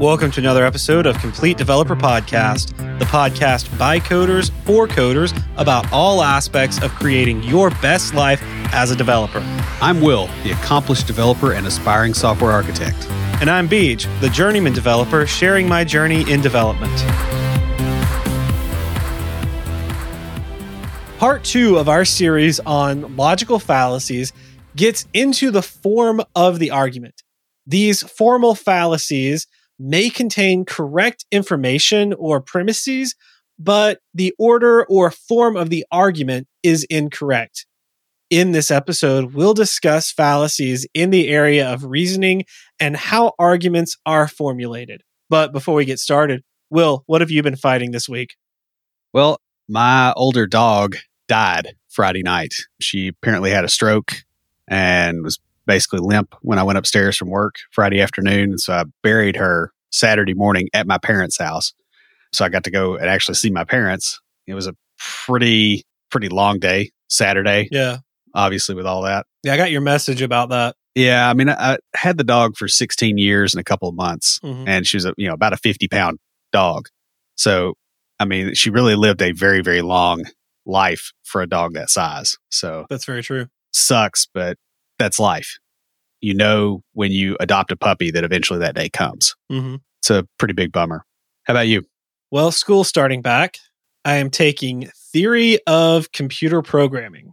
Welcome to another episode of Complete Developer Podcast, the podcast by coders for coders about all aspects of creating your best life as a developer. I'm Will, the accomplished developer and aspiring software architect. And I'm Beej, the journeyman developer sharing my journey in development. Part two of our series on logical fallacies gets into the form of the argument. These formal fallacies may contain correct information or premises, but the order or form of the argument is incorrect. In this episode, we'll discuss fallacies in the area of reasoning and how arguments are formulated. But before we get started, Will, what have you been fighting this week? Well, my older dog died Friday night. She apparently had a stroke and was basically limp when I went upstairs from work Friday afternoon. And so I buried her Saturday morning at my parents' house. So I got to go and actually see my parents. It was a pretty, pretty long day, Saturday. Yeah. Obviously, with all that. Yeah, I got your message about that. Yeah. I mean, I, I had the dog for 16 years and a couple of months, Mhm. and she was, a, you know, about a 50 pound dog. So, I mean, she really lived a very, very long life for a dog that size. So, That's very true. sucks, but that's life. You know, when you adopt a puppy, that eventually that day comes. hmm It's a pretty big bummer. How about you? Well, school starting back. I am taking theory of computer programming.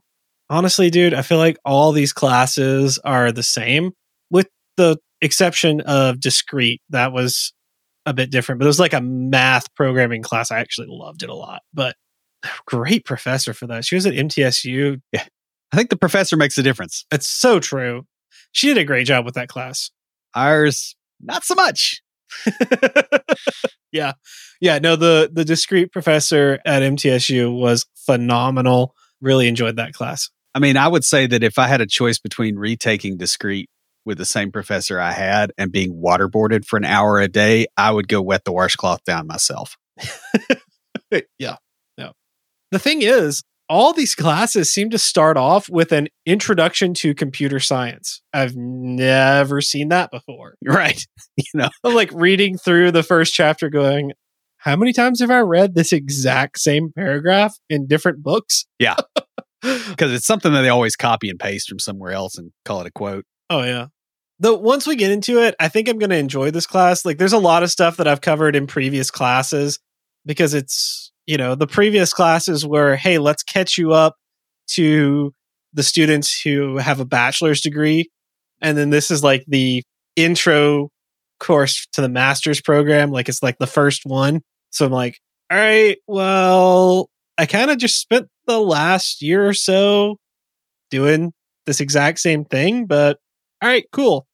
Honestly, dude, I feel like all these classes are the same with the exception of discrete. That was a bit different, but it was like a math programming class. I actually loved it a lot, but great professor for that. She was at MTSU. I think the professor makes a difference. It's so true. She did a great job with that class. Ours, not so much. yeah. Yeah. No, the the discrete professor at MTSU was phenomenal. Really enjoyed that class. I mean, I would say that if I had a choice between retaking discrete with the same professor I had and being waterboarded for an hour a day, I would go wet the washcloth down myself. yeah. No. The thing is, all these classes seem to start off with an introduction to computer science. I've never seen that before. Right. you know, like reading through the first chapter going, how many times have I read this exact same paragraph in different books? Yeah. because it's something that they always copy and paste from somewhere else and call it a quote. Oh yeah. Though once we get into it, I think I'm going to enjoy this class. Like there's a lot of stuff that I've covered in previous classes because it's, you know, the previous classes were, hey, let's catch you up to the students who have a bachelor's degree. And then this is like the intro course to the master's program. Like it's like the first one. So I'm like, all right, well, I kind of just spent the last year or so doing this exact same thing, but all right, cool.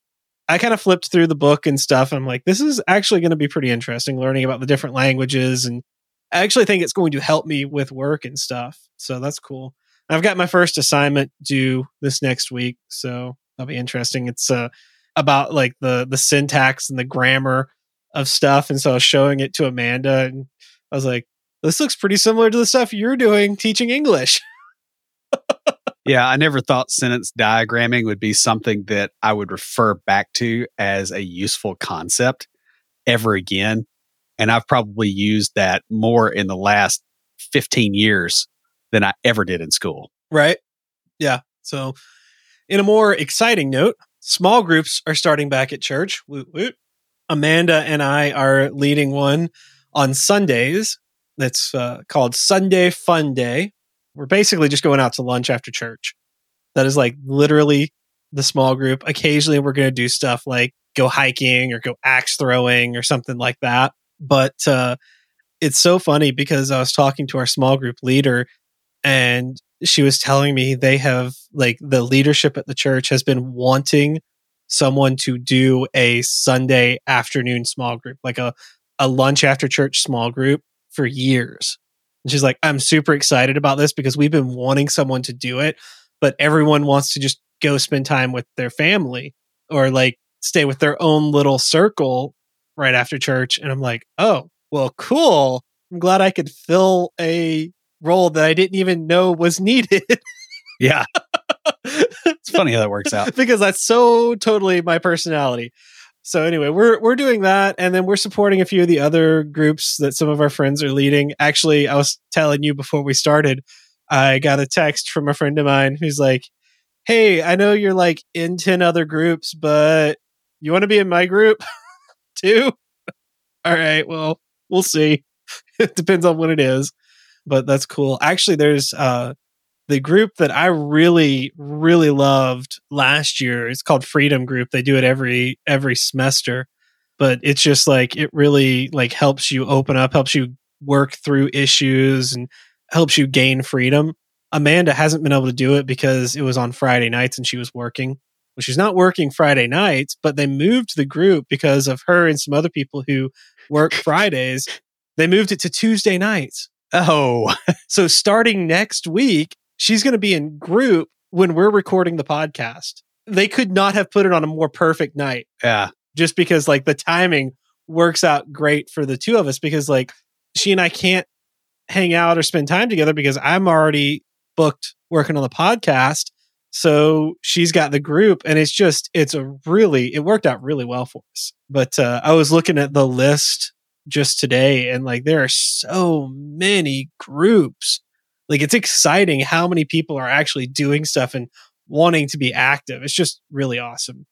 I kind of flipped through the book and stuff. And I'm like, this is actually going to be pretty interesting learning about the different languages. And I actually think it's going to help me with work and stuff. So that's cool. I've got my first assignment due this next week. So that'll be interesting. It's uh, about like the, the syntax and the grammar of stuff. And so I was showing it to Amanda and I was like, this looks pretty similar to the stuff you're doing teaching English. Yeah, I never thought sentence diagramming would be something that I would refer back to as a useful concept ever again. And I've probably used that more in the last 15 years than I ever did in school. Right. Yeah. So, in a more exciting note, small groups are starting back at church. Woot woot. Amanda and I are leading one on Sundays that's uh, called Sunday Fun Day. We're basically just going out to lunch after church. That is like literally the small group. Occasionally, we're going to do stuff like go hiking or go axe throwing or something like that. But uh, it's so funny because I was talking to our small group leader and she was telling me they have like the leadership at the church has been wanting someone to do a Sunday afternoon small group, like a, a lunch after church small group for years. And she's like, I'm super excited about this because we've been wanting someone to do it, but everyone wants to just go spend time with their family or like stay with their own little circle right after church. And I'm like, oh, well, cool. I'm glad I could fill a role that I didn't even know was needed. Yeah. it's funny how that works out. because that's so totally my personality. So anyway, we're we're doing that, and then we're supporting a few of the other groups that some of our friends are leading. Actually, I was telling you before we started, I got a text from a friend of mine who's like, "Hey, I know you're like in ten other groups, but you want to be in my group too?" All right, well, we'll see. it depends on what it is, but that's cool. Actually, there's uh the group that I really really loved last year. It's called Freedom Group. They do it every every semester, but it's just like it really like helps you open up, helps you work through issues and helps you gain freedom. Amanda hasn't been able to do it because it was on Friday nights and she was working. Well, she's not working Friday nights, but they moved the group because of her and some other people who work Fridays. They moved it to Tuesday nights. Oh, So starting next week, she's going to be in group when we're recording the podcast. They could not have put it on a more perfect night yeah. just because like the timing works out great for the two of us because like she and I can't hang out or spend time together because I'm already booked working on the podcast. So she's got the group and it's just it's a really it worked out really well for us. But uh, I was looking at the list just today and like there are so many groups. Like it's exciting how many people are actually doing stuff and wanting to be active. It's just really awesome.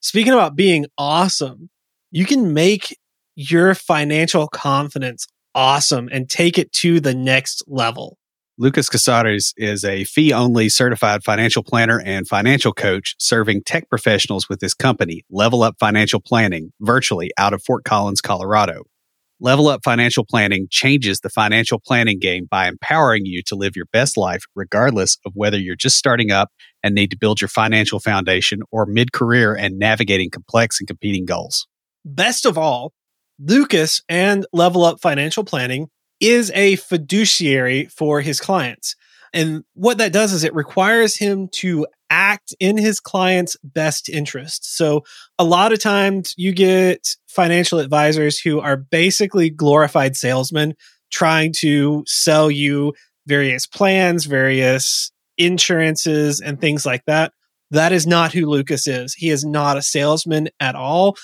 Speaking about being awesome, you can make your financial confidence awesome and take it to the next level. Lucas Casares is a fee only certified financial planner and financial coach serving tech professionals with his company, Level Up Financial Planning, virtually out of Fort Collins, Colorado. Level Up Financial Planning changes the financial planning game by empowering you to live your best life, regardless of whether you're just starting up and need to build your financial foundation or mid career and navigating complex and competing goals. Best of all, Lucas and Level Up Financial Planning is a fiduciary for his clients. And what that does is it requires him to act in his client's best interest. So a lot of times you get financial advisors who are basically glorified salesmen trying to sell you various plans, various insurances, and things like that. That is not who Lucas is. He is not a salesman at all.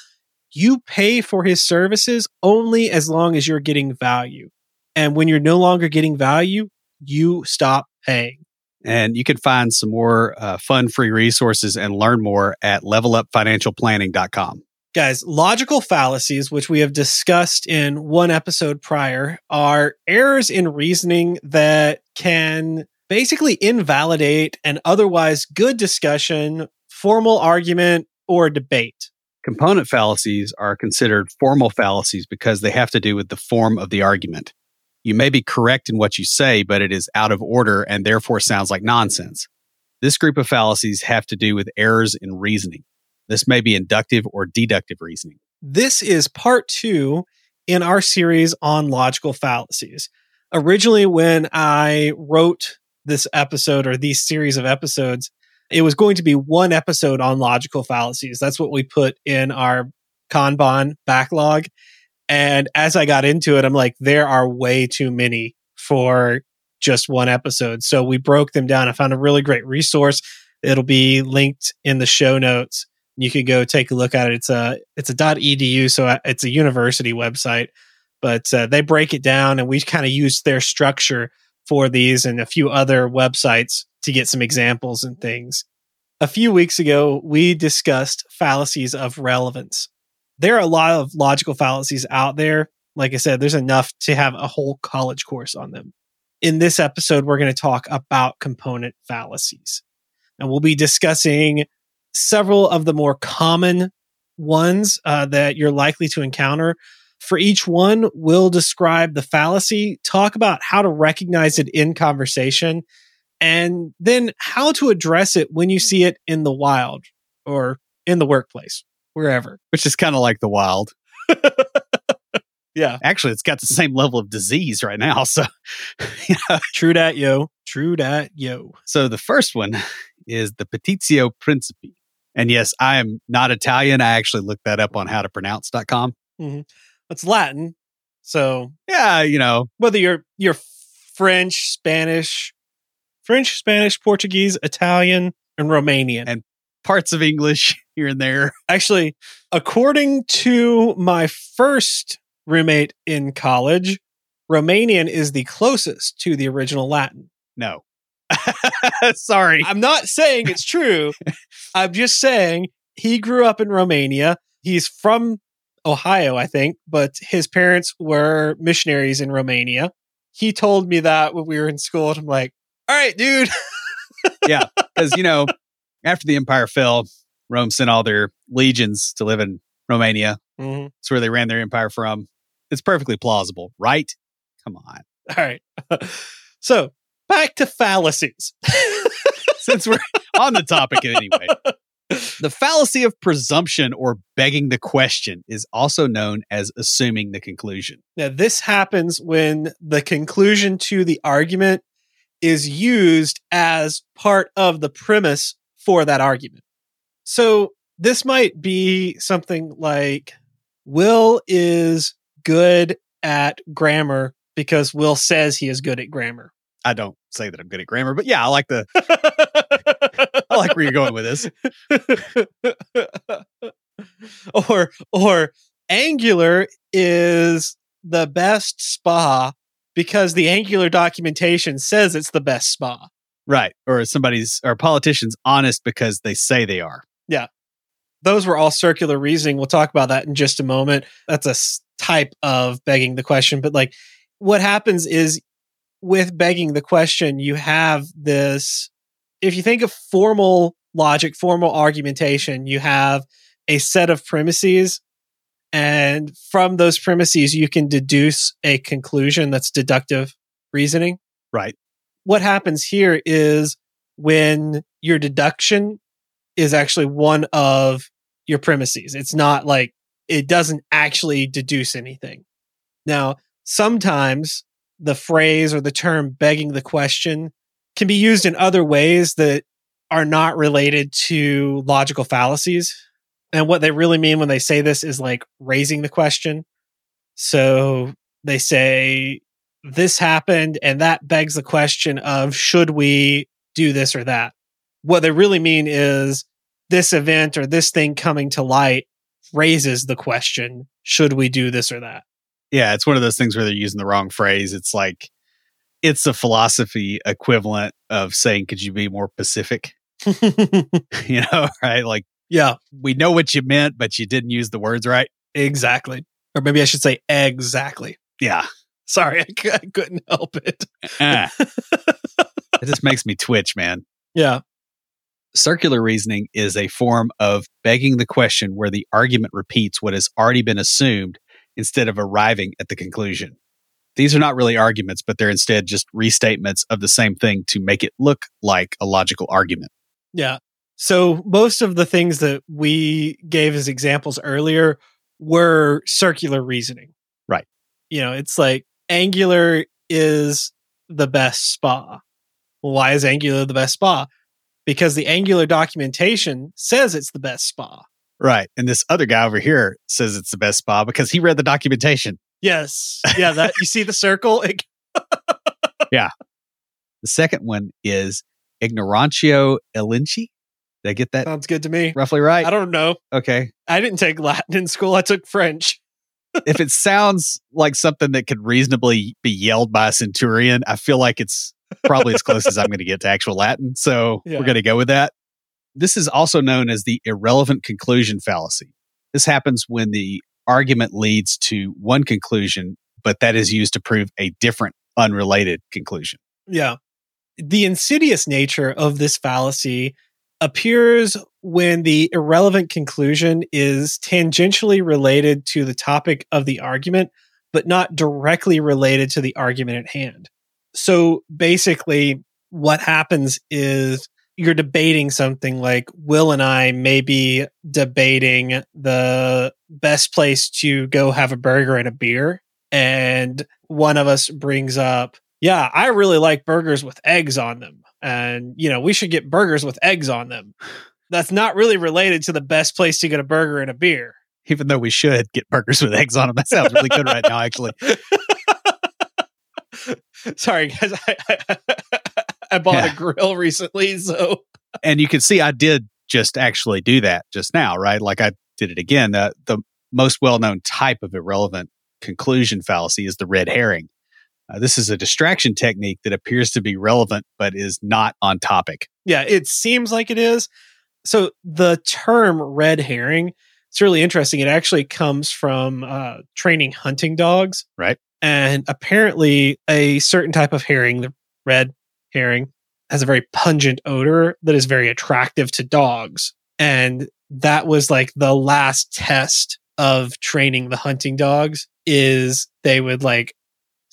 You pay for his services only as long as you're getting value. And when you're no longer getting value, you stop paying. And you can find some more uh, fun free resources and learn more at levelupfinancialplanning.com. Guys, logical fallacies, which we have discussed in one episode prior, are errors in reasoning that can basically invalidate an otherwise good discussion, formal argument, or debate. Component fallacies are considered formal fallacies because they have to do with the form of the argument. You may be correct in what you say, but it is out of order and therefore sounds like nonsense. This group of fallacies have to do with errors in reasoning. This may be inductive or deductive reasoning. This is part two in our series on logical fallacies. Originally, when I wrote this episode or these series of episodes, it was going to be one episode on logical fallacies. That's what we put in our Kanban backlog. And as I got into it, I'm like, there are way too many for just one episode. So we broke them down. I found a really great resource. It'll be linked in the show notes. You could go take a look at it. It's a it's a .edu, so it's a university website, but uh, they break it down, and we kind of used their structure for these and a few other websites to get some examples and things. A few weeks ago, we discussed fallacies of relevance there are a lot of logical fallacies out there. Like I said, there's enough to have a whole college course on them. In this episode, we're going to talk about component fallacies. And we'll be discussing several of the more common ones uh, that you're likely to encounter. For each one, we'll describe the fallacy, talk about how to recognize it in conversation, and then how to address it when you see it in the wild or in the workplace wherever. Which is kind of like the wild. yeah. Actually, it's got the same level of disease right now. So, true dat, yo. True dat, yo. So the first one is the Petitio Principii. And yes, I am not Italian. I actually looked that up on howtopronounce.com. Mm-hmm. It's Latin. So, yeah, you know, whether you're you're French, Spanish, French, Spanish, Portuguese, Italian, and Romanian. And parts of English here and there. Actually, according to my first roommate in college, Romanian is the closest to the original Latin. No. Sorry. I'm not saying it's true. I'm just saying he grew up in Romania. He's from Ohio, I think, but his parents were missionaries in Romania. He told me that when we were in school, and I'm like, all right, dude. yeah. Because, you know, after the empire fell, Rome sent all their legions to live in Romania. Mhm. It's where they ran their empire from. It's perfectly plausible, right? Come on. All right. so back to fallacies. Since we're on the topic anyway. The fallacy of presumption or begging the question is also known as assuming the conclusion. Now, this happens when the conclusion to the argument is used as part of the premise for that argument. So, this might be something like Will is good at grammar because Will says he is good at grammar. I don't say that I'm good at grammar, but yeah, I like the I like where you're going with this. or or Angular is the best spa because the Angular documentation says it's the best spa. Right. Or somebody's or politicians honest because they say they are. Yeah. Those were all circular reasoning. We'll talk about that in just a moment. That's a type of begging the question. But like what happens is with begging the question, you have this. If you think of formal logic, formal argumentation, you have a set of premises. And from those premises, you can deduce a conclusion that's deductive reasoning. Right. What happens here is when your deduction is actually one of your premises. It's not like it doesn't actually deduce anything. Now, sometimes the phrase or the term begging the question can be used in other ways that are not related to logical fallacies. And what they really mean when they say this is like raising the question. So they say, this happened, and that begs the question of should we do this or that? What they really mean is this event or this thing coming to light raises the question should we do this or that? Yeah, it's one of those things where they're using the wrong phrase. It's like it's a philosophy equivalent of saying, could you be more Pacific? you know, right? Like yeah, we know what you meant, but you didn't use the words right. exactly. Or maybe I should say exactly. Yeah. Sorry, I, c- I couldn't help it. Ah. it just makes me twitch, man. Yeah. Circular reasoning is a form of begging the question where the argument repeats what has already been assumed instead of arriving at the conclusion. These are not really arguments, but they're instead just restatements of the same thing to make it look like a logical argument. Yeah. So most of the things that we gave as examples earlier were circular reasoning. Right. You know, it's like Angular is the best spa. Well, why is Angular the best spa? Because the Angular documentation says it's the best spa. Right. And this other guy over here says it's the best spa because he read the documentation. Yes. Yeah, that you see the circle? It- The second one is ignorantio elenchi. Did I get that sounds good to me. roughly right? I don't know. Okay. I didn't take Latin in school. I took French. If it sounds like something that could reasonably be yelled by a centurion, I feel like it's probably as close as I'm going to get to actual Latin. So Yeah. we're going to go with that. This is also known as the irrelevant conclusion fallacy. This happens when the argument leads to one conclusion, but that is used to prove a different, unrelated conclusion. Yeah. The insidious nature of this fallacy appears when the irrelevant conclusion is tangentially related to the topic of the argument, but not directly related to the argument at hand. So basically, what happens is you're debating something like Will and I may be debating the best place to go have a burger and a beer. And one of us brings up, yeah, I really like burgers with eggs on them. And, you know, we should get burgers with eggs on them. That's not really related to the best place to get a burger and a beer. Even though we should get burgers with eggs on them. That sounds really good right now, actually. Sorry, guys. I, I, I bought Yeah. a grill recently. So, And you can see I did just actually do that just now, right? Like I did it again. The, the most well known type of irrelevant conclusion fallacy is the red herring. Uh, this is a distraction technique that appears to be relevant but is not on topic. Yeah, it seems like it is. So the term red herring, it's really interesting. It actually comes from uh, training hunting dogs. Right. And apparently, a certain type of herring, the red herring, has a very pungent odor that is very attractive to dogs. And that was like the last test of training the hunting dogs is they would like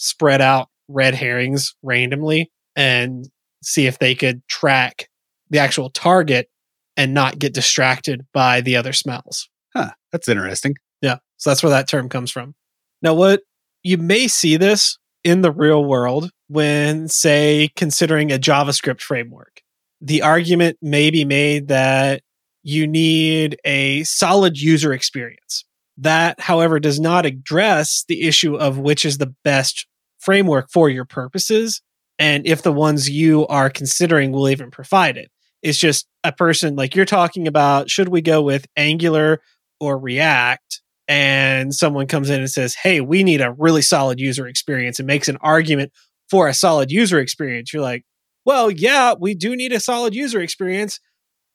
spread out red herrings randomly and see if they could track the actual target and not get distracted by the other smells. Huh, that's interesting. Yeah. So that's where that term comes from. Now, what you may see this in the real world when, say, considering a JavaScript framework. The argument may be made that you need a solid user experience. That, however, does not address the issue of which is the best framework for your purposes and if the ones you are considering will even provide it. It's just a person like you're talking about should we go with Angular or React? And someone comes in and says, Hey, we need a really solid user experience and makes an argument for a solid user experience. You're like, Well, yeah, we do need a solid user experience,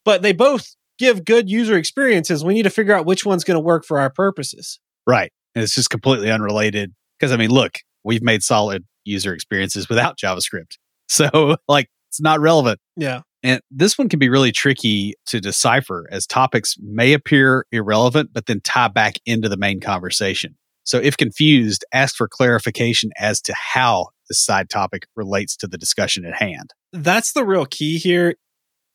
but they both give good user experiences. We need to figure out which one's going to work for our purposes. Right. And it's just completely unrelated. Because, I mean, look, we've made solid user experiences without JavaScript. So, like, it's not relevant. Yeah. And this one can be really tricky to decipher as topics may appear irrelevant, but then tie back into the main conversation. So, if confused, ask for clarification as to how the side topic relates to the discussion at hand. That's the real key here.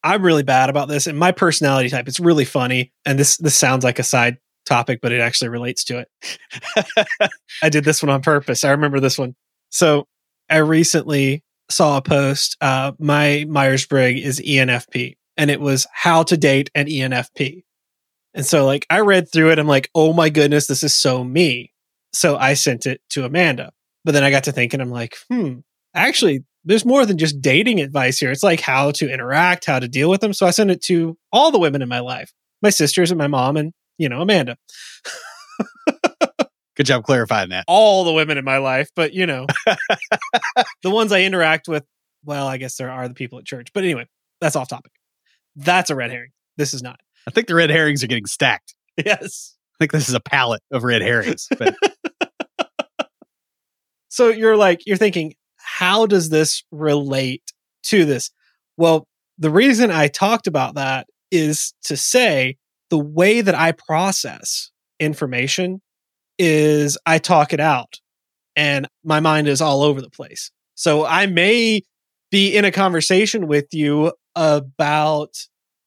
I'm really bad about this, and my personality type. It's really funny, and this this sounds like a side topic, but it actually relates to it. I did this one on purpose. I remember this one. So I recently saw a post. Uh, my Myers Briggs is ENFP, and it was how to date an ENFP. And so, like, I read through it. I'm like, oh my goodness, this is so me. So I sent it to Amanda. But then I got to thinking, I'm like, hmm, actually, there's more than just dating advice here. It's like how to interact, how to deal with them. So I sent it to all the women in my life my sisters and my mom, and, you know, Amanda. Good job clarifying that. All the women in my life, but, you know, the ones I interact with, well, I guess there are the people at church. But anyway, that's off topic. That's a red herring. This is not. I think the red herrings are getting stacked. Yes. I think this is a pallet of red herrings. But so you're like, you're thinking, how does this relate to this? Well, the reason I talked about that is to say the way that I process information is I talk it out and my mind is all over the place. So I may be in a conversation with you about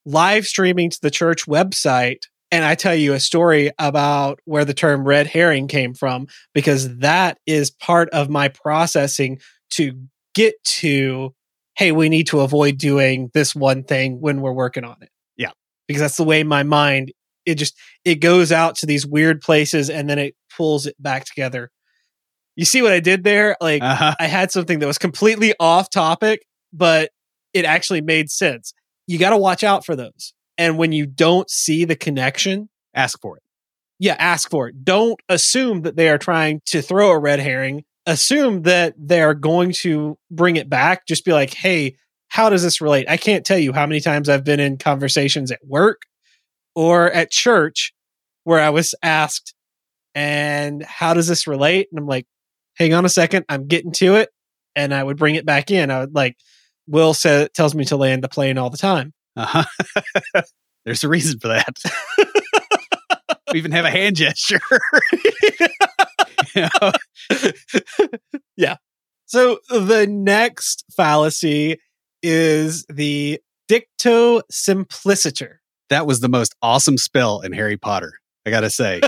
live streaming to the church website and I tell you a story about where the term red herring came from because that is part of my processing to get to hey we need to avoid doing this one thing when we're working on it because that's the way my mind it just it goes out to these weird places and then it pulls it back together. You see what i did there? Like uh-huh. i had something that was completely off topic but it actually made sense. You got to watch out for those. And when you don't see the connection ask for it. Yeah ask for it. Don't assume that they are trying to throw a red herring. Assume that they're going to bring it back. Just be like, hey, how does this relate? I can't tell you how many times I've been in conversations at work or at church where I was asked, and how does this relate? And I'm like, hang on a second, I'm getting to it. And I would bring it back in. I would like, Will says tells me to land the plane all the time. Uh-huh. There's a reason for that. we even have a hand gesture. yeah. So the next fallacy is the dicto simpliciter. That was the most awesome spell in Harry Potter, I got to say.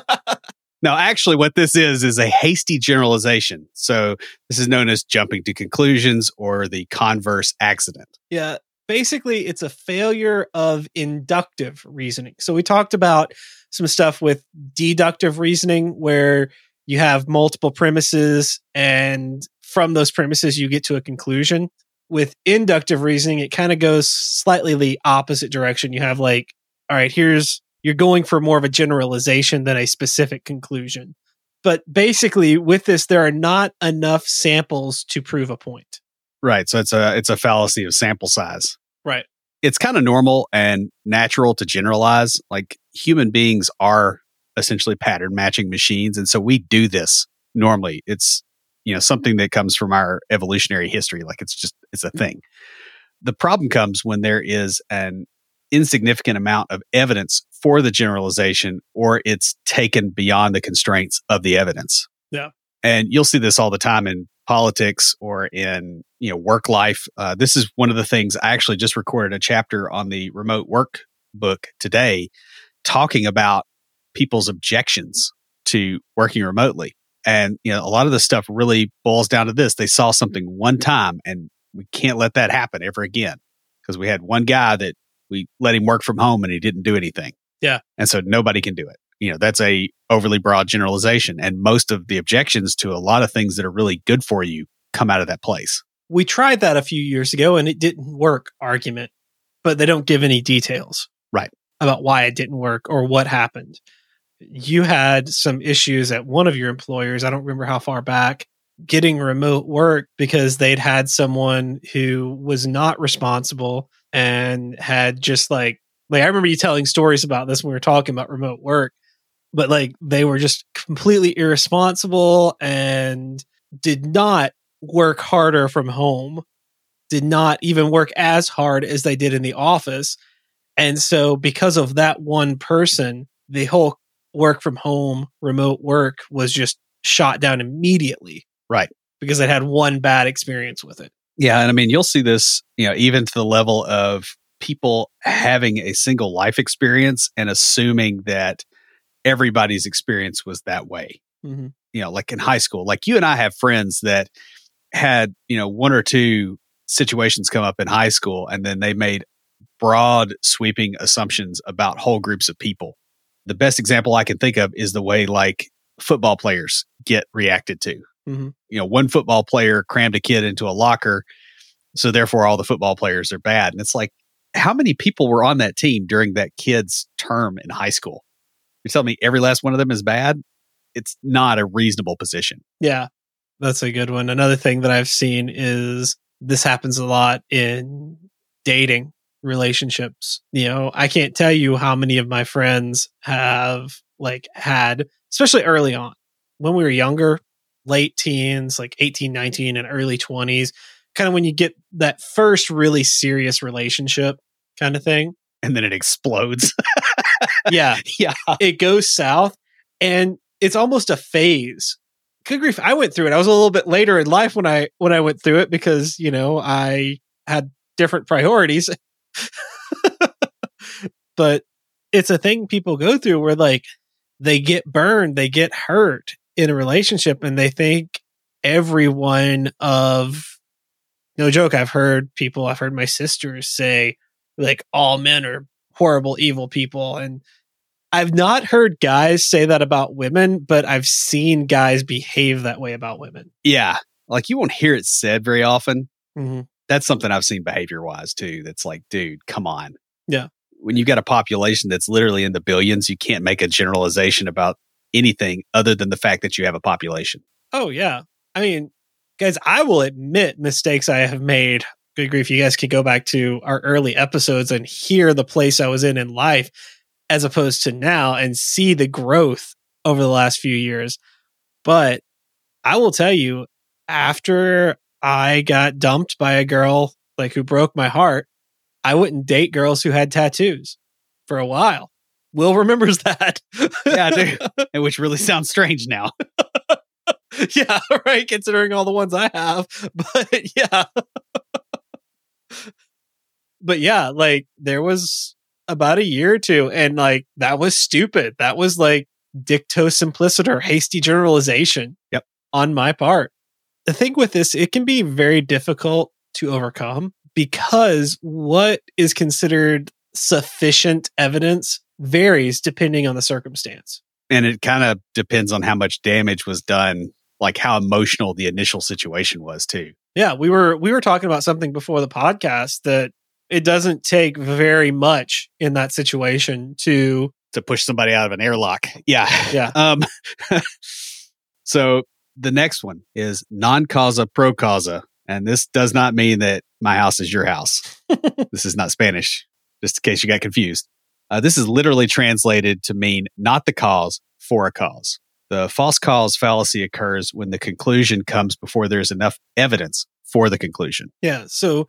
now, actually, what this is is a hasty generalization. So, this is known as jumping to conclusions or the converse accident. Yeah. Basically, it's a failure of inductive reasoning. So, we talked about some stuff with deductive reasoning where you have multiple premises and from those premises you get to a conclusion with inductive reasoning, it kind of goes slightly the opposite direction. You have like, all right, here's you're going for more of a generalization than a specific conclusion. But basically, with this, there are not enough samples to prove a point. Right. So it's a it's a fallacy of sample size. Right. It's kind of normal and natural to generalize. Like human beings are essentially pattern matching machines, and so we do this normally. It's you know something that comes from our evolutionary history. Like it's just it's a thing. The problem comes when there is an insignificant amount of evidence for the generalization or it's taken beyond the constraints of the evidence. Yeah. And you'll see this all the time in politics or in you know work life. Uh, this is one of the things I actually just recorded a chapter on the remote work book today, talking about people's objections to working remotely. And you know, a lot of the stuff really boils down to this: they saw something one time, and we can't let that happen ever again. Because we had one guy that we let him work from home and he didn't do anything. Yeah. And so nobody can do it. You know, that's a overly broad generalization. And most of the objections to a lot of things that are really good for you come out of that place. We tried that a few years ago and it didn't work argument, but they don't give any details. Right. About why it didn't work or what happened. You had some issues at one of your employers. I don't remember how far back getting remote work because they'd had someone who was not responsible and had just like like I remember you telling stories about this when we were talking about remote work, but like they were just completely irresponsible and did not work harder from home, did not even work as hard as they did in the office. And so because of that one person, the whole work from home remote work was just shot down immediately. Right. Because they had one bad experience with it. Yeah, and I mean, you'll see this, you know, even to the level of people having a single life experience and assuming that everybody's experience was that way. Mm-hmm. You know, like in high school, like you and I have friends that had, you know, one or two situations come up in high school and then they made broad sweeping assumptions about whole groups of people. The best example I can think of is the way like football players get reacted to. Mm-hmm. You know, one football player crammed a kid into a locker, so therefore all the football players are bad. And it's like, how many people were on that team during that kid's term in high school? You're telling me every last one of them is bad? It's not a reasonable position. Yeah, that's a good one. Another thing that I've seen is this happens a lot in dating relationships. You know, I can't tell you how many of my friends have like had, especially early on when we were younger, late teens, like 18, 19, and early 20s, kind of when you get that first really serious relationship kind of thing. And then it explodes. yeah. yeah. It goes south and it's almost a phase. Good grief. I went through it. I was a little bit later in life when I when I went through it because, you know, I had different priorities. but it's a thing people go through where like they get burned, they get hurt in a relationship and they think everyone of no joke i've heard people i've heard my sisters say like all men are horrible evil people and i've not heard guys say that about women but i've seen guys behave that way about women Yeah. Like you won't hear it said very often. mm-hmm. That's something I've seen behavior wise too. That's like, dude, come on. Yeah. When you've got a population that's literally in the billions, you can't make a generalization about anything other than the fact that you have a population. oh yeah i mean guys i will admit mistakes i have made good grief you guys could go back to our early episodes and hear the place i was in in life as opposed to now and see the growth over the last few years but i will tell you after i got dumped by a girl like who broke my heart i wouldn't date girls who had tattoos for a while will remembers that Yeah. And which really sounds strange now. yeah, right. Considering all the ones I have, but yeah, but yeah, like there was about a year or two, and like that was stupid. That was like dicto simpliciter, hasty generalization. Yep. on my part. The thing with this, it can be very difficult to overcome because what is considered sufficient evidence varies depending on the circumstance. And it kind of depends on how much damage was done, like how emotional the initial situation was too. Yeah, we were we were talking about something before the podcast that it doesn't take very much in that situation to to push somebody out of an airlock. Yeah. Yeah. Um so the next one is non causa pro causa. And this does not mean that my house is your house. this is not Spanish, just in case you got confused. Uh, this is literally translated to mean not the cause for a cause. The false cause fallacy occurs when the conclusion comes before there's enough evidence for the conclusion. Yeah. So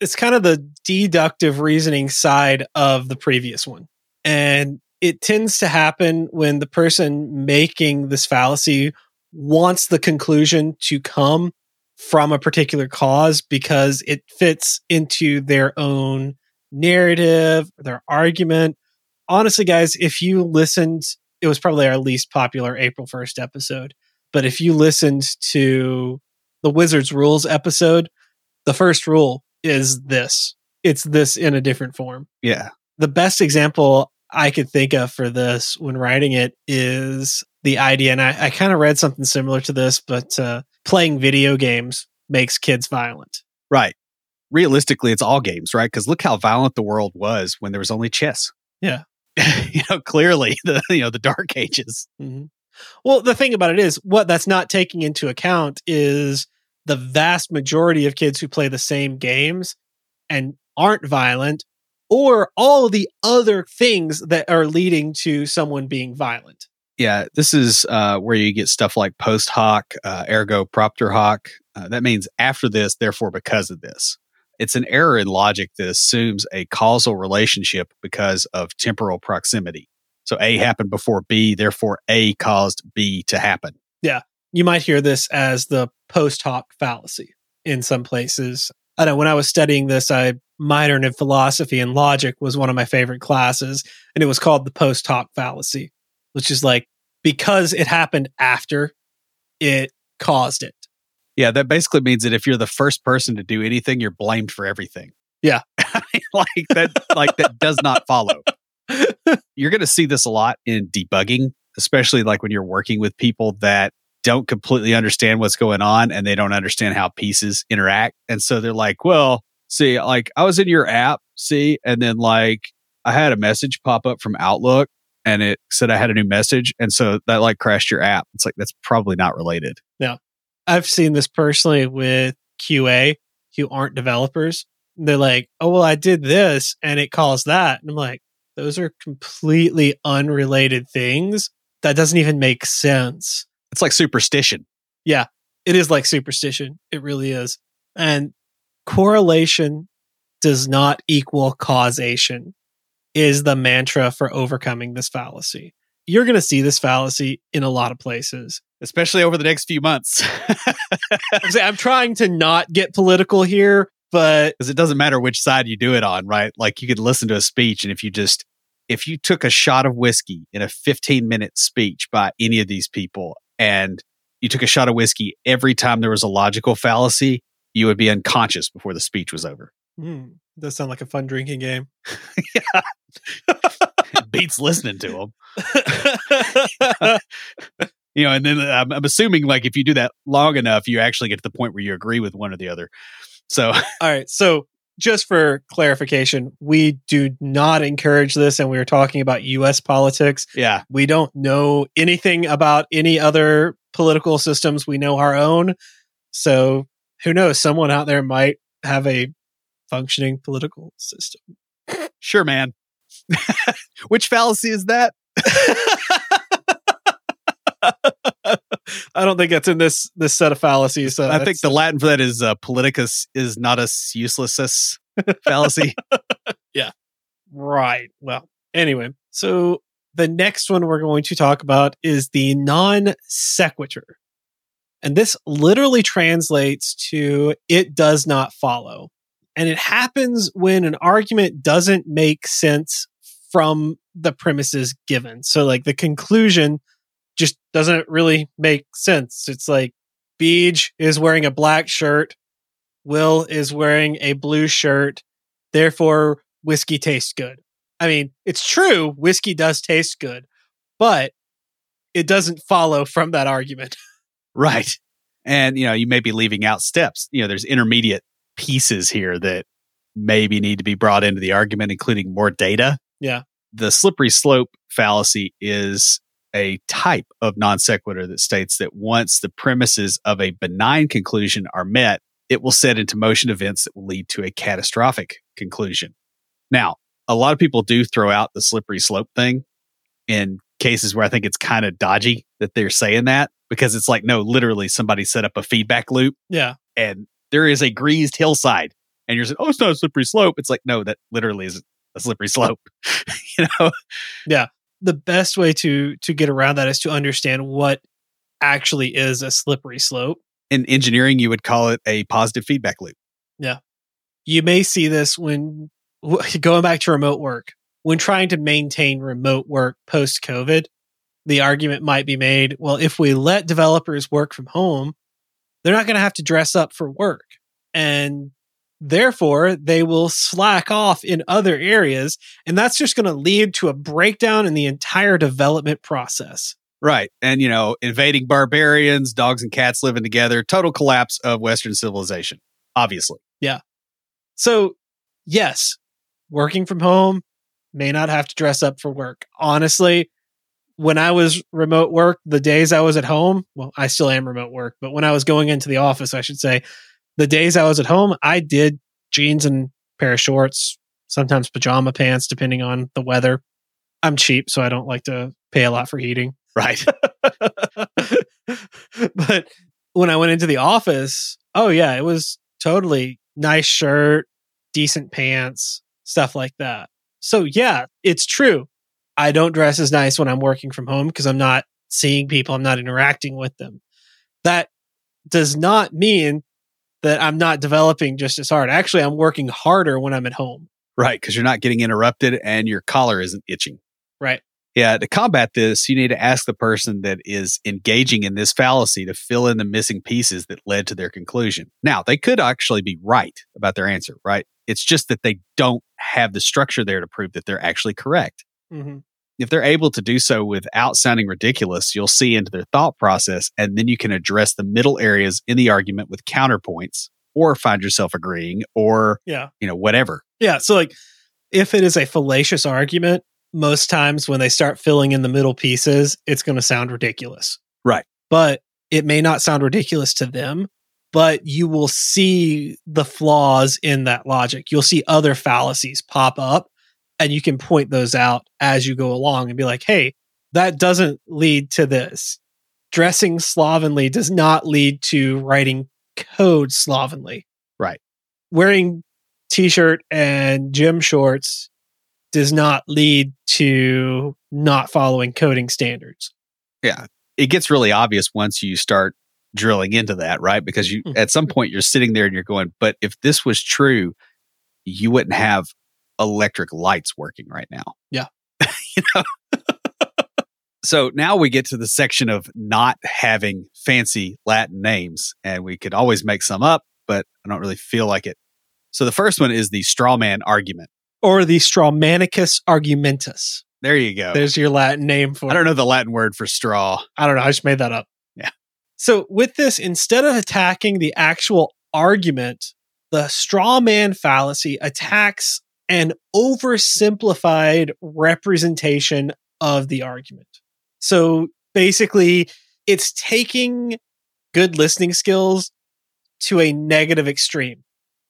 it's kind of the deductive reasoning side of the previous one. And it tends to happen when the person making this fallacy wants the conclusion to come from a particular cause because it fits into their own narrative, their argument. Honestly, guys, if you listened, it was probably our least popular April 1st episode. But if you listened to the Wizards Rules episode, the first rule is this it's this in a different form. Yeah. The best example I could think of for this when writing it is the idea, and I, I kind of read something similar to this, but uh, playing video games makes kids violent. Right. Realistically, it's all games, right? Because look how violent the world was when there was only chess. Yeah. you know, clearly the you know the dark ages. Mm-hmm. Well, the thing about it is, what that's not taking into account is the vast majority of kids who play the same games and aren't violent, or all the other things that are leading to someone being violent. Yeah, this is uh, where you get stuff like post hoc, uh, ergo propter hoc. Uh, that means after this, therefore because of this. It's an error in logic that assumes a causal relationship because of temporal proximity. So A happened before B, therefore A caused B to happen. Yeah. You might hear this as the post hoc fallacy in some places. I know when I was studying this, I minored in philosophy and logic was one of my favorite classes, and it was called the post hoc fallacy, which is like because it happened after it caused it. Yeah, that basically means that if you're the first person to do anything, you're blamed for everything. Yeah. like that like that does not follow. you're going to see this a lot in debugging, especially like when you're working with people that don't completely understand what's going on and they don't understand how pieces interact. And so they're like, well, see, like I was in your app, see, and then like I had a message pop up from Outlook and it said I had a new message. And so that like crashed your app. It's like, that's probably not related. Yeah. I've seen this personally with QA who aren't developers. They're like, oh, well, I did this and it caused that. And I'm like, those are completely unrelated things. That doesn't even make sense. It's like superstition. Yeah, it is like superstition. It really is. And correlation does not equal causation is the mantra for overcoming this fallacy. You're going to see this fallacy in a lot of places, especially over the next few months. I'm trying to not get political here, but because it doesn't matter which side you do it on, right? Like you could listen to a speech, and if you just if you took a shot of whiskey in a 15 minute speech by any of these people and you took a shot of whiskey every time there was a logical fallacy, you would be unconscious before the speech was over. Mm, does sound like a fun drinking game. yeah. beats listening to them. you know, and then I'm, I'm, assuming like if you do that long enough, you actually get to the point where you agree with one or the other. So, all right. So, just for clarification, we do not encourage this, and we are talking about U.S. politics. Yeah, we don't know anything about any other political systems. We know our own. So, who knows? Someone out there might have a functioning political system. Sure, man. Which fallacy is that? I don't think that's in this this set of fallacies. So I think the Latin for that is uh, politicus is not as useless as fallacy. yeah. Right. Well, anyway, so the next one we're going to talk about is the non sequitur. And this literally translates to it does not follow. And it happens when an argument doesn't make sense from the premises given. So, like, the conclusion just doesn't really make sense. It's like Beej is wearing a black shirt, Will is wearing a blue shirt, therefore whiskey tastes good. I mean, it's true, whiskey does taste good, but it doesn't follow from that argument. Right. And, you know, you may be leaving out steps. You know, there's intermediate pieces here that maybe need to be brought into the argument, including more data. Yeah. The slippery slope fallacy is a type of non sequitur that states that once the premises of a benign conclusion are met, it will set into motion events that will lead to a catastrophic conclusion. Now, a lot of people do throw out the slippery slope thing in cases where I think it's kind of dodgy that they're saying that because it's like, no, literally somebody set up a feedback loop Yeah. and there is a greased hillside. And you're saying, oh, it's not a slippery slope. It's like, no, that literally is a slippery slope. you know? The best way to to get around that is to understand what actually is a slippery slope. In engineering, you would call it a positive feedback loop. Yeah. You may see this when going back to remote work, when trying to maintain remote work post COVID, the argument might be made, well, if we let developers work from home, they're not going to have to dress up for work. And therefore, they will slack off in other areas. And that's just going to lead to a breakdown in the entire development process. Right. And, you know, invading barbarians, dogs and cats living together, total collapse of Western civilization, obviously. Yeah. So, yes, working from home may not have to dress up for work. Honestly, when I was remote work, the days I was at home, well, I still am remote work, but when I was going into the office, I should say, the days I was at home, I did jeans and pair of shorts, sometimes pajama pants, depending on the weather. I'm cheap, so I don't like to pay a lot for heating. Right. but when I went into the office, oh yeah, it was totally nice shirt, decent pants, stuff like that. So yeah, it's true. I don't dress as nice when I'm working from home because I'm not seeing people, I'm not interacting with them. That does not mean that I'm not developing just as hard. Actually, I'm working harder when I'm at home. right. Because you're not getting interrupted and your collar isn't itching. Right. Yeah. To combat this, you need to ask the person that is engaging in this fallacy to fill in the missing pieces that led to their conclusion. Now, they could actually be right about their answer, right? It's just that they don't have the structure there to prove that they're actually correct. Mm-hmm. If they're able to do so without sounding ridiculous, you'll see into their thought process, and then you can address the middle areas in the argument with counterpoints, or find yourself agreeing, or Yeah. you know whatever. Yeah. So, like, if it is a fallacious argument, most times when they start filling in the middle pieces, it's going to sound ridiculous. Right. But it may not sound ridiculous to them, but you will see the flaws in that logic. You'll see other fallacies pop up, and you can point those out as you go along and be like, hey, that doesn't lead to this. Dressing slovenly does not lead to writing code slovenly. Right. Wearing t-shirt and gym shorts does not lead to not following coding standards. Yeah. It gets really obvious once you start drilling into that, right? Because you Mhm. at some point you're sitting there and you're going, but if this was true, you wouldn't have electric lights working right now. Yeah. you know. so now we get to the section of not having fancy Latin names, and we could always make some up, but I don't really feel like it. So the first one is the straw man argument. Or the Strawmanicus argumentus. There you go. There's your Latin name for I don't know the Latin word for straw. I don't know. I just made that up. Yeah. So with this, instead of attacking the actual argument, the straw man fallacy attacks an oversimplified representation of the argument. So basically, it's taking good listening skills to a negative extreme.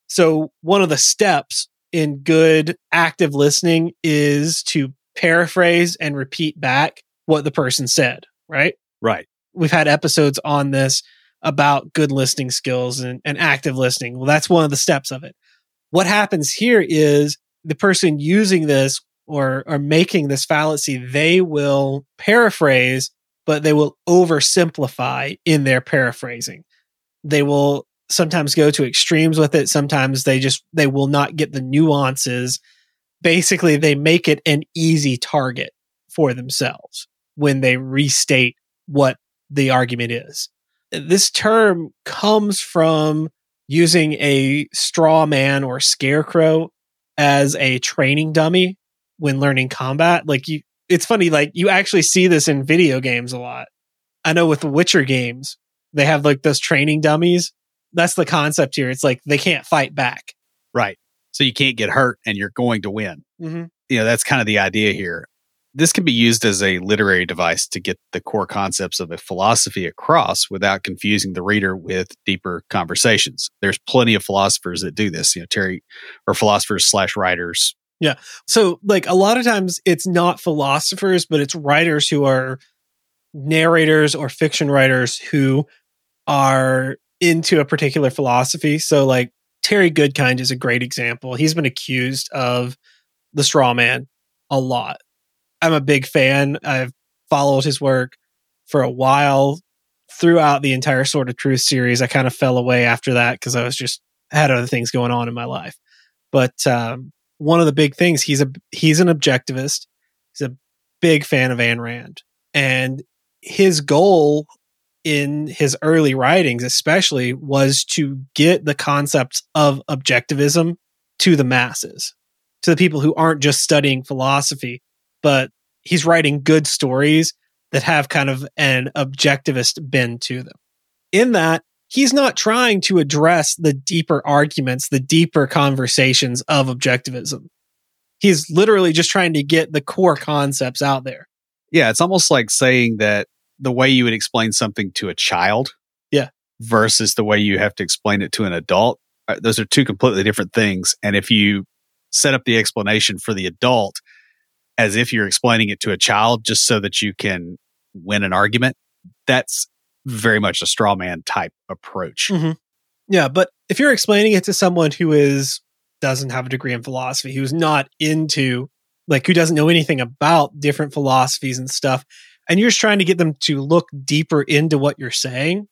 So one of the steps in good active listening is to paraphrase and repeat back what the person said, right? Right. We've had episodes on this about good listening skills and, and active listening. Well, that's one of the steps of it. What happens here is the person using this or, or making this fallacy, they will paraphrase, but they will oversimplify in their paraphrasing. They will sometimes go to extremes with it. Sometimes they just, they will not get the nuances. Basically, they make it an easy target for themselves when they restate what the argument is. This term comes from using a straw man or scarecrow as a training dummy when learning combat. Like you, it's funny, like you actually see this in video games a lot. I know with the Witcher games, they have like those training dummies. That's the concept here. It's like they can't fight back. Right. So you can't get hurt and you're going to win. Mm-hmm. You know, that's kind of the idea here. This can be used as a literary device to get the core concepts of a philosophy across without confusing the reader with deeper conversations. There's plenty of philosophers that do this, you know, Terry, or philosophers slash writers. Yeah. So, like a lot of times, it's not philosophers, but it's writers who are narrators or fiction writers who are into a particular philosophy. So, like Terry Goodkind is a great example. He's been accused of the straw man a lot. I'm a big fan. I've followed his work for a while throughout the entire Sword of Truth series. I kind of fell away after that because I was just had other things going on in my life. But um, one of the big things he's a he's an objectivist. He's a big fan of Ayn Rand, and his goal in his early writings, especially, was to get the concepts of objectivism to the masses, to the people who aren't just studying philosophy, but he's writing good stories that have kind of an objectivist bend to them. In that, he's not trying to address the deeper arguments, the deeper conversations of objectivism. He's literally just trying to get the core concepts out there. Yeah, it's almost like saying that the way you would explain something to a child Yeah. versus the way you have to explain it to an adult uh, those are two completely different things and if you set up the explanation for the adult as if you're explaining it to a child just so that you can win an argument that's very much a straw man type approach mm-hmm. Yeah, but if you're explaining it to someone who is doesn't have a degree in philosophy, who's not into like who doesn't know anything about different philosophies and stuff, and you're just trying to get them to look deeper into what you're saying,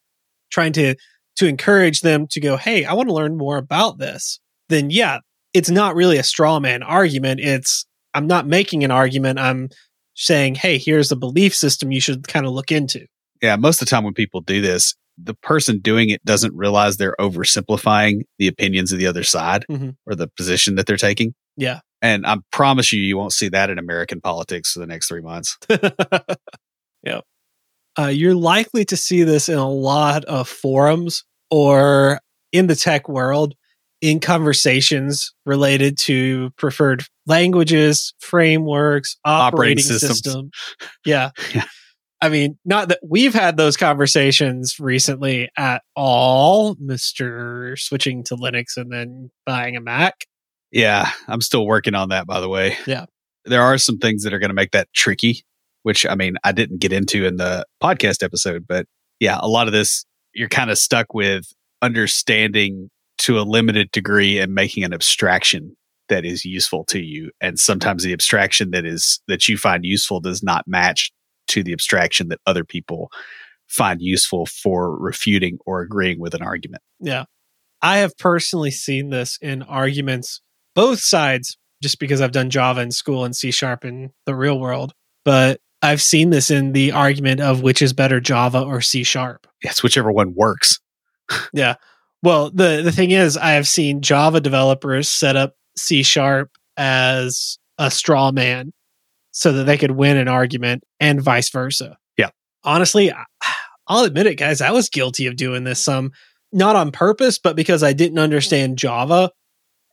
trying to to encourage them to go, "Hey, I want to learn more about this." Then yeah, it's not really a straw man argument. It's I'm not making an argument. I'm saying, "Hey, here's a belief system you should kind of look into." yeah most of the time when people do this the person doing it doesn't realize they're oversimplifying the opinions of the other side Mhm. or the position that they're taking Yeah. and i promise you you won't see that in american politics for the next three months yeah. Uh, you're likely to see this in a lot of forums or in the tech world in conversations related to preferred languages, frameworks, operating, Operating system. Yeah. Yeah. I mean, not that we've had those conversations recently at all, Mr. switching to Linux and then buying a Mac. Yeah, I'm still working on that, by the way. Yeah. There are some things that are going to make that tricky, which I mean, I didn't get into in the podcast episode, but yeah, a lot of this, you're kind of stuck with understanding to a limited degree and making an abstraction that is useful to you. And sometimes the abstraction that is, that you find useful does not match to the abstraction that other people find useful for refuting or agreeing with an argument. Yeah. I have personally seen this in arguments, both sides, just because I've done Java in school and C sharp in the real world. But I've seen this in the argument of which is better, Java or C sharp. It's whichever one works. Yeah well, the, the thing is, I have seen Java developers set up C sharp as a straw man so that they could win an argument and vice versa. Yeah. Honestly, I'll admit it, guys. I was guilty of doing this some, not on purpose, but because I didn't understand Java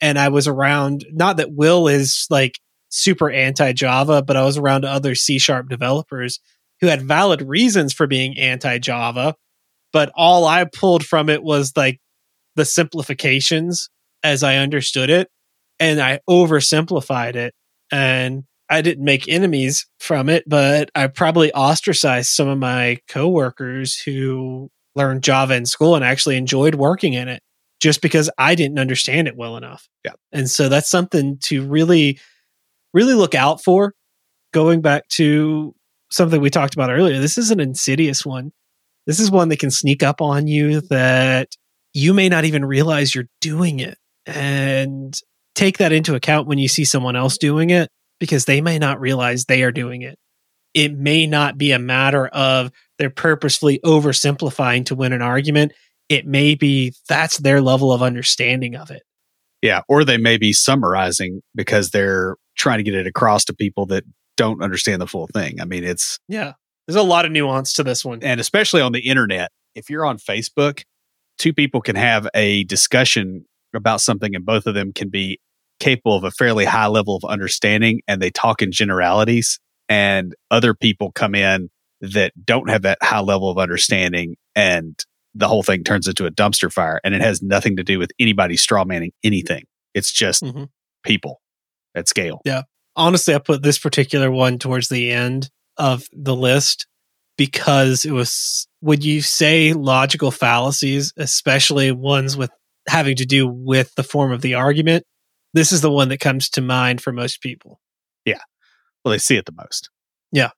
and I was around, not that Will is like super anti Java, but I was around other C sharp developers who had valid reasons for being anti Java. But all I pulled from it was like the simplifications as I understood it. And I oversimplified it. And I didn't make enemies from it, but I probably ostracized some of my coworkers who learned Java in school and actually enjoyed working in it just because I didn't understand it well enough. Yeah. And so that's something to really, really look out for. Going back to something we talked about earlier, this is an insidious one. This is one that can sneak up on you that you may not even realize you're doing it. And take that into account when you see someone else doing it because they may not realize they are doing it. It may not be a matter of they're purposefully oversimplifying to win an argument. It may be that's their level of understanding of it. Yeah. Or they may be summarizing because they're trying to get it across to people that don't understand the full thing. I mean, it's, Yeah. There's a lot of nuance to this one. and especially on the internet, if you're on Facebook, two people can have a discussion about something and both of them can be capable of a fairly high level of understanding and they talk in generalities and other people come in that don't have that high level of understanding and the whole thing turns into a dumpster fire and it has nothing to do with anybody straw manning anything. It's just Mhm. people at scale. Yeah. Honestly, I put this particular one towards the end of the list because it was would you say logical fallacies, especially ones with having to do with the form of the argument. This is the one that comes to mind for most people. Yeah. Well, they see it the most. Yeah.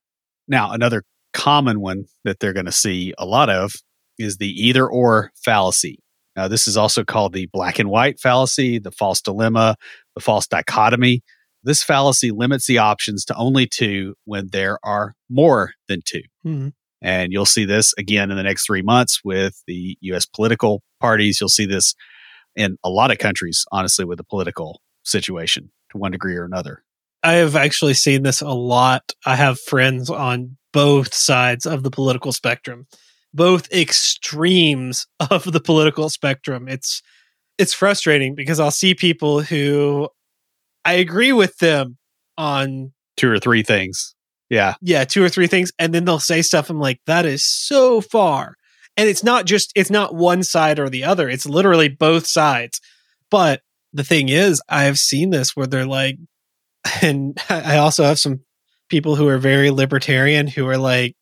Now, another common one that they're going to see a lot of is the either or fallacy. Now, this is also called the black and white fallacy, the false dilemma, the false dichotomy. This fallacy limits the options to only two when there are more than two. Mhm. And you'll see this again in the next three months with the US political parties. You'll see this in a lot of countries, honestly, with the political situation to one degree or another. I have actually seen this a lot. I have friends on both sides of the political spectrum, both extremes of the political spectrum. It's it's frustrating because I'll see people who I agree with them on Two or three things. Yeah. yeah, two or three things and then they'll say stuff I'm like that is so far. And it's not just it's not one side or the other. It's literally both sides. But the thing is, I've seen this where they're like and I also have some people who are very libertarian who are like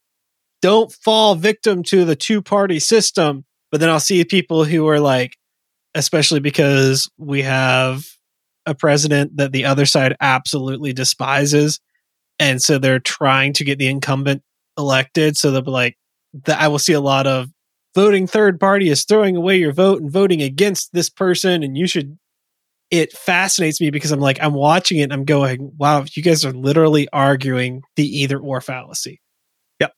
don't fall victim to the two-party system. But then I'll see people who are like especially because we have a president that the other side absolutely despises and so they're trying to get the incumbent elected. So they'll be like, that I will see a lot of voting third party is throwing away your vote and voting against this person, and you should. It fascinates me because I'm like, I'm watching it and I'm going, wow, you guys are literally arguing the either or fallacy. Yep.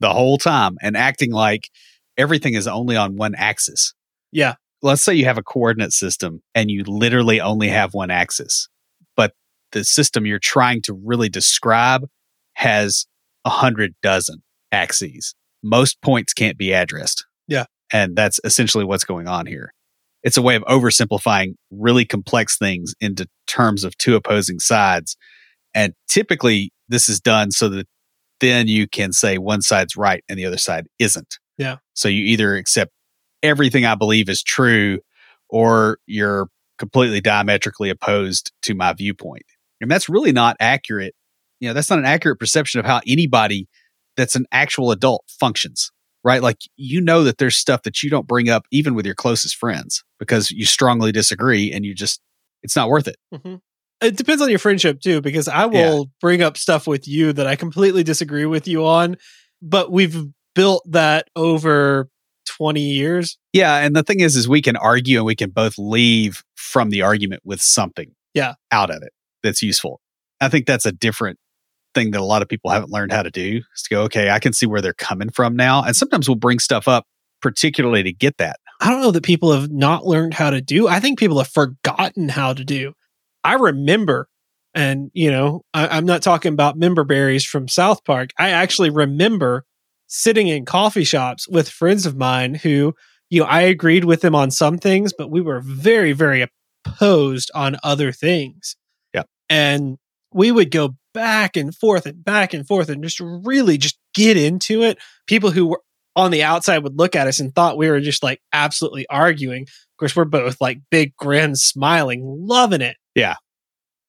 The whole time and acting like everything is only on one axis. Yeah. Let's say you have a coordinate system and you literally only have one axis, but the system you're trying to really describe has a hundred dozen axes. Most points can't be addressed. Yeah. And that's essentially what's going on here. It's a way of oversimplifying really complex things into terms of two opposing sides. And typically, this is done so that then you can say one side's right and the other side isn't. Yeah. So you either accept everything I believe is true or you're completely diametrically opposed to my viewpoint. And that's really not accurate. You know, that's not an accurate perception of how anybody that's an actual adult functions, right? Like, you know, that there's stuff that you don't bring up even with your closest friends because you strongly disagree and you just, it's not worth it. Mm-hmm. It depends on your friendship too, because I will bring up stuff with you that I completely disagree with you on, but we've built that over 20 years. Yeah. And the thing is, is we can argue and we can both leave from the argument with something Yeah. out of it that's useful. I think that's a different thing that a lot of people haven't learned how to do is to go, okay, I can see where they're coming from now. And sometimes we'll bring stuff up particularly to get that. I don't know that people have not learned how to do. I think people have forgotten how to do. I remember, and you know, I, I'm not talking about member berries from South Park. I actually remember sitting in coffee shops with friends of mine who, you know, I agreed with them on some things, but we were very, very opposed on other things. Yeah. And we would go back and forth and back and forth and just really just get into it. People who were on the outside would look at us and thought we were just like absolutely arguing. Of course, we're both like big grins, smiling, loving it. Yeah.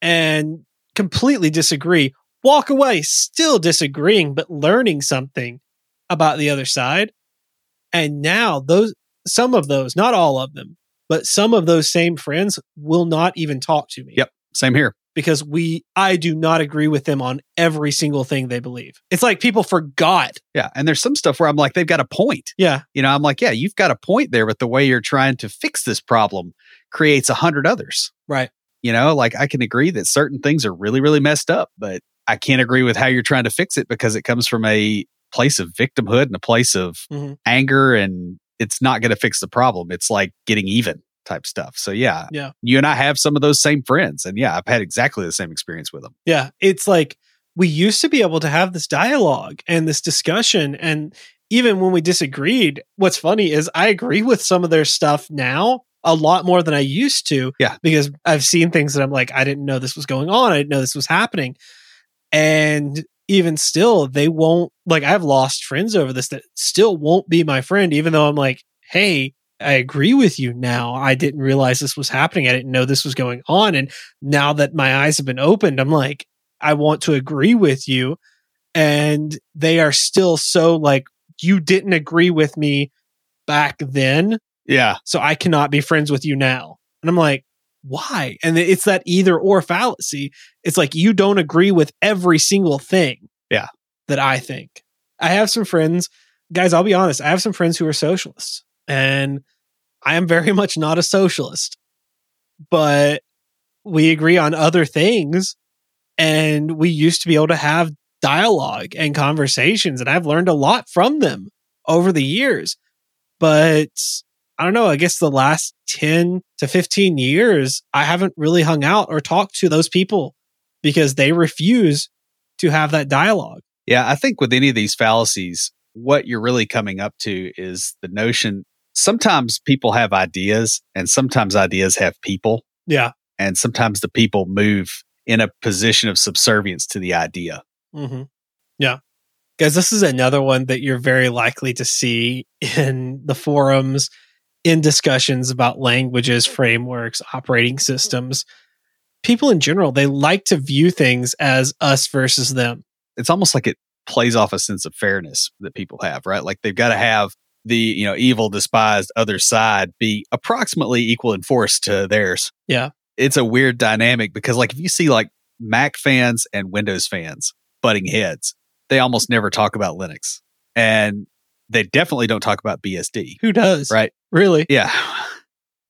And completely disagree. Walk away, still disagreeing, but learning something about the other side. And now those some of those, not all of them, but some of those same friends will not even talk to me. Yep. Same here. Because we I do not agree with them on every single thing they believe. It's like people forgot. Yeah. And there's some stuff where I'm like, they've got a point. Yeah. You know, I'm like, yeah, you've got a point there, but the way you're trying to fix this problem creates a hundred others. Right. You know, like I can agree that certain things are really, really messed up, but I can't agree with how you're trying to fix it because it comes from a place of victimhood and a place of Mhm. anger and it's not going to fix the problem. It's like getting even type stuff. So yeah, Yeah. you and I have some of those same friends and yeah, I've had exactly the same experience with them. Yeah. It's like we used to be able to have this dialogue and this discussion and even when we disagreed, what's funny is I agree with some of their stuff now a lot more than I used to. Yeah. Because I've seen things that I'm like, I didn't know this was going on. I didn't know this was happening. And even still, they won't, like, I've lost friends over this that still won't be my friend, even though I'm like, hey, I agree with you now. I didn't realize this was happening. I didn't know this was going on. And now that my eyes have been opened, I'm like, I want to agree with you. And they are still so like, you didn't agree with me back then. Yeah. So I cannot be friends with you now. And I'm like, why? And it's that either or fallacy. It's like you don't agree with every single thing. Yeah. That I think. I have some friends, guys, I'll be honest, I have some friends who are socialists. And I am very much not a socialist. But we agree on other things. And we used to be able to have dialogue and conversations. And I've learned a lot from them over the years. But I don't know, I guess the last 10 to 15 years, I haven't really hung out or talked to those people because they refuse to have that dialogue. Yeah. I think with any of these fallacies, what you're really coming up to is the notion sometimes people have ideas and sometimes ideas have people. Yeah. And sometimes the people move in a position of subservience to the idea. Mm-hmm. Yeah. Guys, this is another one that you're very likely to see in the forums, in discussions about languages, frameworks, operating systems. People in general, they like to view things as us versus them. It's almost like it plays off a sense of fairness that people have, right? Like they've got to have the, you know, evil, despised other side be approximately equal in force to theirs. Yeah. It's a weird dynamic because like if you see like Mac fans and Windows fans, butting heads. They almost never talk about Linux. And they definitely don't talk about BSD. Who does? Right. Really? Yeah.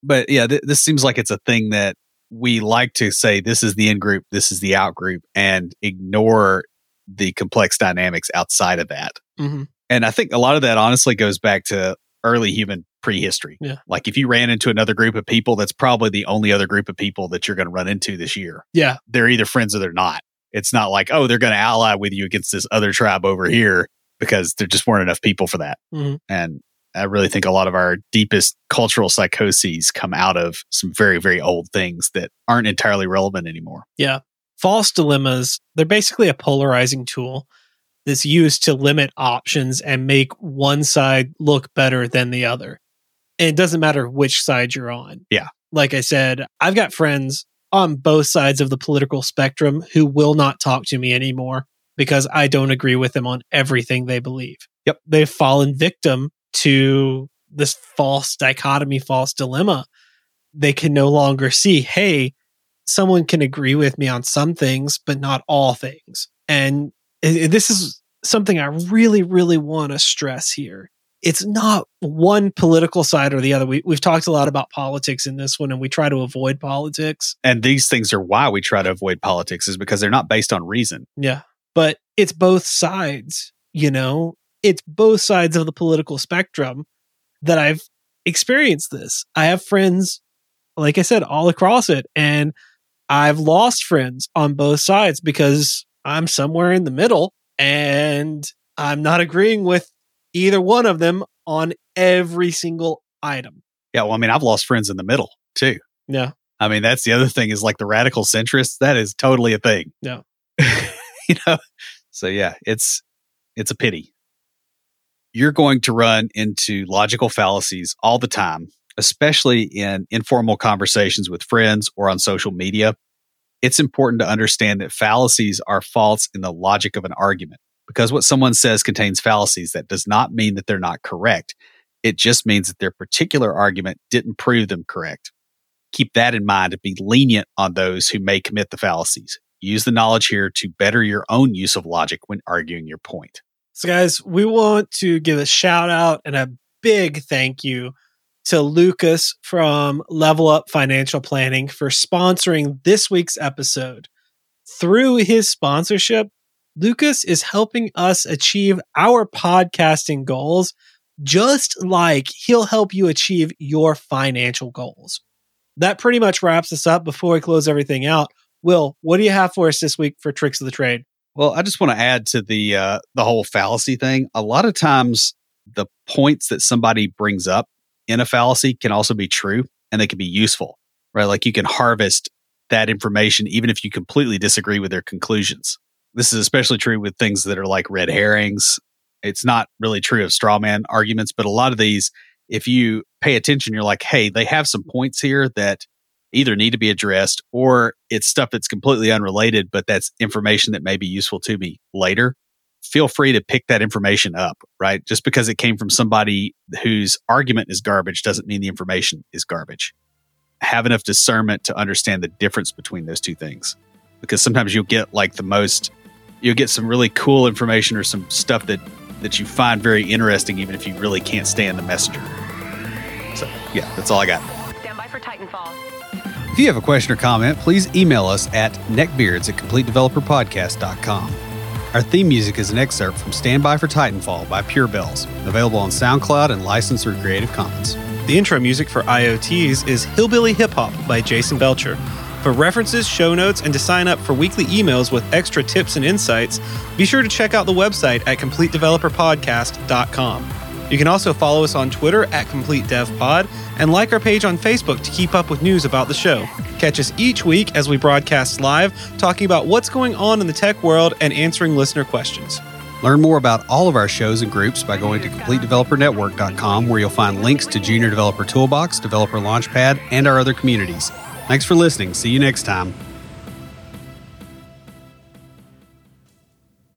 But yeah, th- this seems like it's a thing that we like to say this is the in group, this is the out group, and ignore the complex dynamics outside of that. Mm-hmm. And I think a lot of that honestly goes back to early human prehistory. Yeah. Like if you ran into another group of people, that's probably the only other group of people that you're going to run into this year. Yeah. They're either friends or they're not. It's not like, oh, they're going to ally with you against this other tribe over here because there just weren't enough people for that. Mhm. And I really think a lot of our deepest cultural psychoses come out of some very, very old things that aren't entirely relevant anymore. Yeah. False dilemmas, they're basically a polarizing tool that's used to limit options and make one side look better than the other. And it doesn't matter which side you're on. Yeah. Like I said, I've got friends on both sides of the political spectrum who will not talk to me anymore because I don't agree with them on everything they believe. Yep. They've fallen victim to this false dichotomy, false dilemma. They can no longer see, hey, someone can agree with me on some things, but not all things. And this is something I really, really want to stress here. It's not one political side or the other. We, we've talked a lot about politics in this one, and we try to avoid politics. And these things are why we try to avoid politics is because they're not based on reason. Yeah. But it's both sides, you know, it's both sides of the political spectrum that I've experienced this. I have friends, like I said, all across it. And I've lost friends on both sides because I'm somewhere in the middle and I'm not agreeing with either one of them on every single item. Yeah. Well, I mean, I've lost friends in the middle too. Yeah. I mean, that's the other thing is like the radical centrists. That is totally a thing. Yeah. you know, so yeah, it's it's a pity. You're going to run into logical fallacies all the time, especially in informal conversations with friends or on social media. It's important to understand that fallacies are false in the logic of an argument. Because what someone says contains fallacies, that does not mean that they're not correct. It just means that their particular argument didn't prove them correct. Keep that in mind and be lenient on those who may commit the fallacies. Use the knowledge here to better your own use of logic when arguing your point. So, guys, we want to give a shout out and a big thank you to Lucas from Level Up Financial Planning for sponsoring this week's episode. Through his sponsorship, Lucas is helping us achieve our podcasting goals, just like he'll help you achieve your financial goals. That pretty much wraps us up before we close everything out. Will, what do you have for us this week for tricks of the trade? Well, I just want to add to the uh, the whole fallacy thing. A lot of times the points that somebody brings up in a fallacy can also be true and they can be useful, right? Like you can harvest that information even if you completely disagree with their conclusions. This is especially true with things that are like red herrings. It's not really true of straw man arguments, but a lot of these, if you pay attention, you're like, hey, they have some points here that either need to be addressed or it's stuff that's completely unrelated, but that's information that may be useful to me later. Feel free to pick that information up, right? Just because it came from somebody whose argument is garbage doesn't mean the information is garbage. Have enough discernment to understand the difference between those two things. Because sometimes you'll get like the most, you'll get some really cool information or some stuff that, that you find very interesting, even if you really can't stand the messenger. So, yeah, that's all I got. Stand by for Titanfall. If you have a question or comment, please email us at neckbeards at completedeveloperpodcast.com. Our theme music is an excerpt from Stand By for Titanfall by Pure Bells, available on SoundCloud and licensed through Creative Commons. The intro music for IoTs is Hillbilly Hip Hop by Jason Belcher. For references, show notes, and to sign up for weekly emails with extra tips and insights, be sure to check out the website at CompleteDeveloperPodcast.com. You can also follow us on Twitter at CompleteDevPod and like our page on Facebook to keep up with news about the show. Catch us each week as we broadcast live, talking about what's going on in the tech world and answering listener questions. Learn more about all of our shows and groups by going to CompleteDeveloperNetwork.com, where you'll find links to Junior Developer Toolbox, Developer Launchpad, and our other communities. Thanks for listening. See you next time.